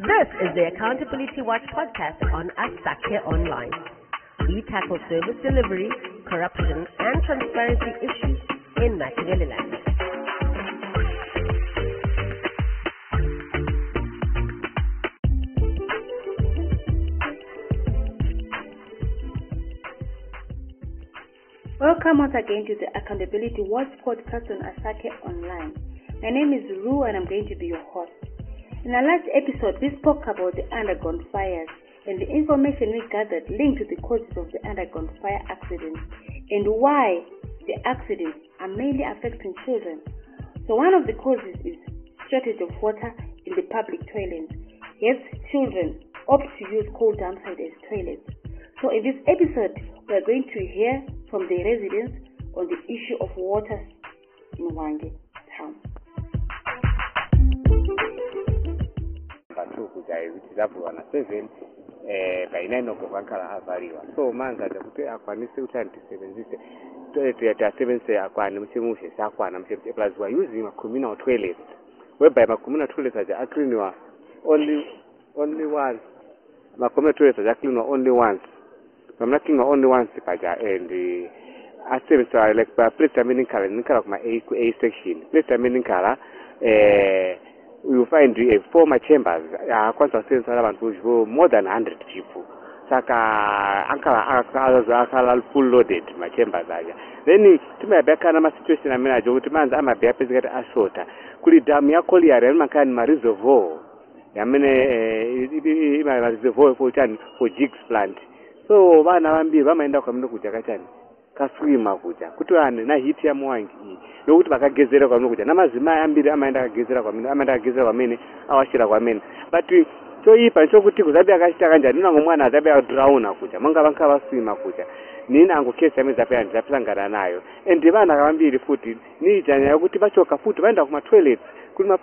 This is the Accountability Watch podcast on Asake Online. We tackle service delivery, corruption, and transparency issues in Matabeleland. Welcome once again to the Accountability Watch podcast on Asake Online. My name is Ru and I'm going to be your host. In our last episode, we spoke about the underground fires and the information we gathered linked to the causes of the underground fire accidents and why the accidents are mainly affecting children. So one of the causes is shortage of water in the public toilets. Yes, children opt to use cold dumpsite as toilets. So in this episode, we are going to hear from the residents on the issue of water in Hwange town. patuku chaizi tidabhuwa na7 eh, by 9 o'clock ankhala avaliwa so manzaza kuti akwanise kuti antisebenzise toilet yati asebenzise akwane muchemushe sakwana muchemushe plus we are using a communal toilet whereby ma communal toilets aja acleaniwa only only once. Ma communal toilets aja acleaniwa only once. Pamuna cleaniwa only once paja and uh, asebenzisa like pa place amene nkhala nkhala kuma a ku a section. Place amene nkhala eh you find uh, former chambers uh, kwanza wasenzala vantu vo more than hundred people saka akala full loaded ma chambers aja then timayabhakana masituation amene acho kuti manzi amabhi apezekati ashota kuli dhamu ya collier amene mankani mareservoir yamene mareservoir for chani for jigs plant so vana vambiri vamaenda kwamene kuja kachani kaswima kuja kuti ane na hiti ya muwangi iyi yokuti vakagezera kwamene kuja namadzimai ambiri amaenda akagezera kwamene amaenda akagezera kwamene awashira kwamene. But choipa nchokuti kuzabe akachita kanjani ninango mwana azabe adhurauna kuja manga vanka vaswima kuja nini ango kesi amene zape ndizapesangana nayo. And vana vambiri futi niita nyaya yokuti vachoka futi vaenda kuma toilets kuli ma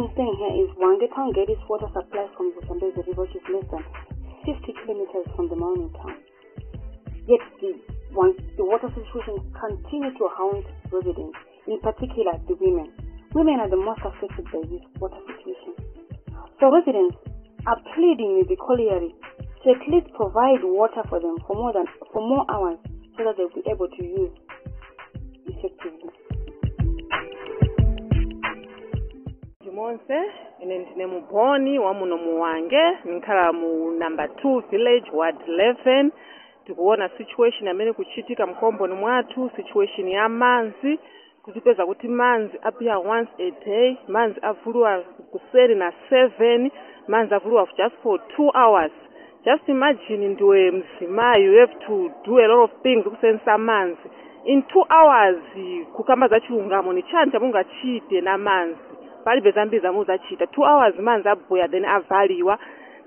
interesting thing here is Hwange town gets its water supply from the Zambezi River, which is less than 50 kilometers from the mining town. Yet the, the water situation continues to haunt residents, in particular the women. Women are the most affected by this water situation. So residents are pleading with the colliery to at least provide water for them for more than for more hours so that they'll be able to use effectively. Monse ine ndine mubhoni wamuno muwange ndikhala mu number 2 village ward 11 tikuona situation amene kuchitika mkomboni mwathu situation ya manzi. Kutipeza kuti manzi apita once a day manzi avuliwa kuseri na 7 manzi avuliwa just for 2 hours. Just imagine ndiwe mzimayi you have to do a lot of things kusenzesa manzi. In 2 hours kukamba za chilungamo ni chani chamungachite na manzi palibe zambiri zamuzachita two hours manzi abhuya then avaliwa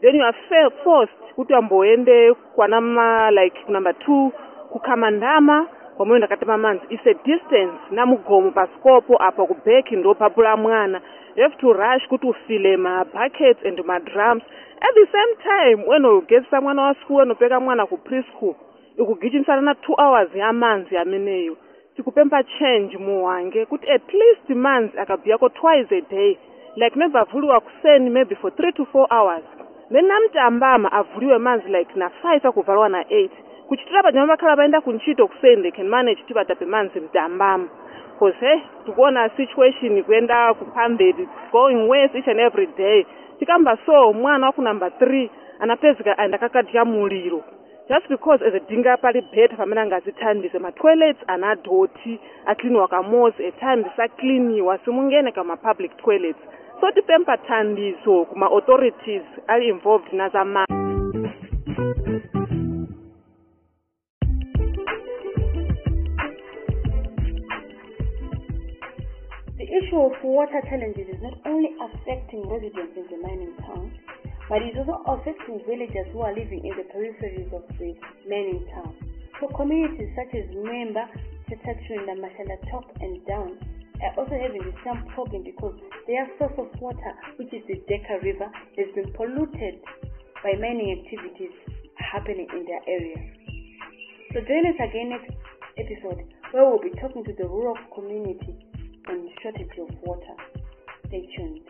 then you are forced kuti amboende kwanama like kunumber two kukhama ndama pamwe ndakatema manzi. Is a distance namugomo pasikopo apa kubheki ndopapula mwana. You have to rush kuti ufile mabuckets and madrums at the same time wenogezesa mwana wa school wenopeka mwana ku preschool ikugichimisana na two hours yamanzi ameneyo tikupemba change muwange kuti at least manzi akabhiyako twice a day like maybe avuliwa kuseni maybe for three to four hours. Then namtambama avuliwe manzi like na five akuvaliwa na eight. Kuchitira panyama vakhala vaenda kuntchito kuseni they can manage kuti vatape manzi mtambama because hey tikuona situation kuenda kuphambili going worse each and every day. Tikamba so mwana waku number three anapezeka aenda kakadya muliro just because ezidinga pali bheta pamene angazithandize ma-toilets anadhoti akliniwa kamozi at times asakliniwa simungene kama-public toilets. So tipempa thandizo kuma-authorities ali involved in nazama The issue of water challenges is not only affecting residents in the mining town, but it also affecting villagers who are living in the peripheries of the main town. For communities such as Memba, Chatachuinda, Mashala Top and Down are also having the same problem because their source of water, which is the Deka River, has been polluted by mining activities happening in their area. So join us again next episode where we'll be talking to the rural community on shortage of water. Stay tuned.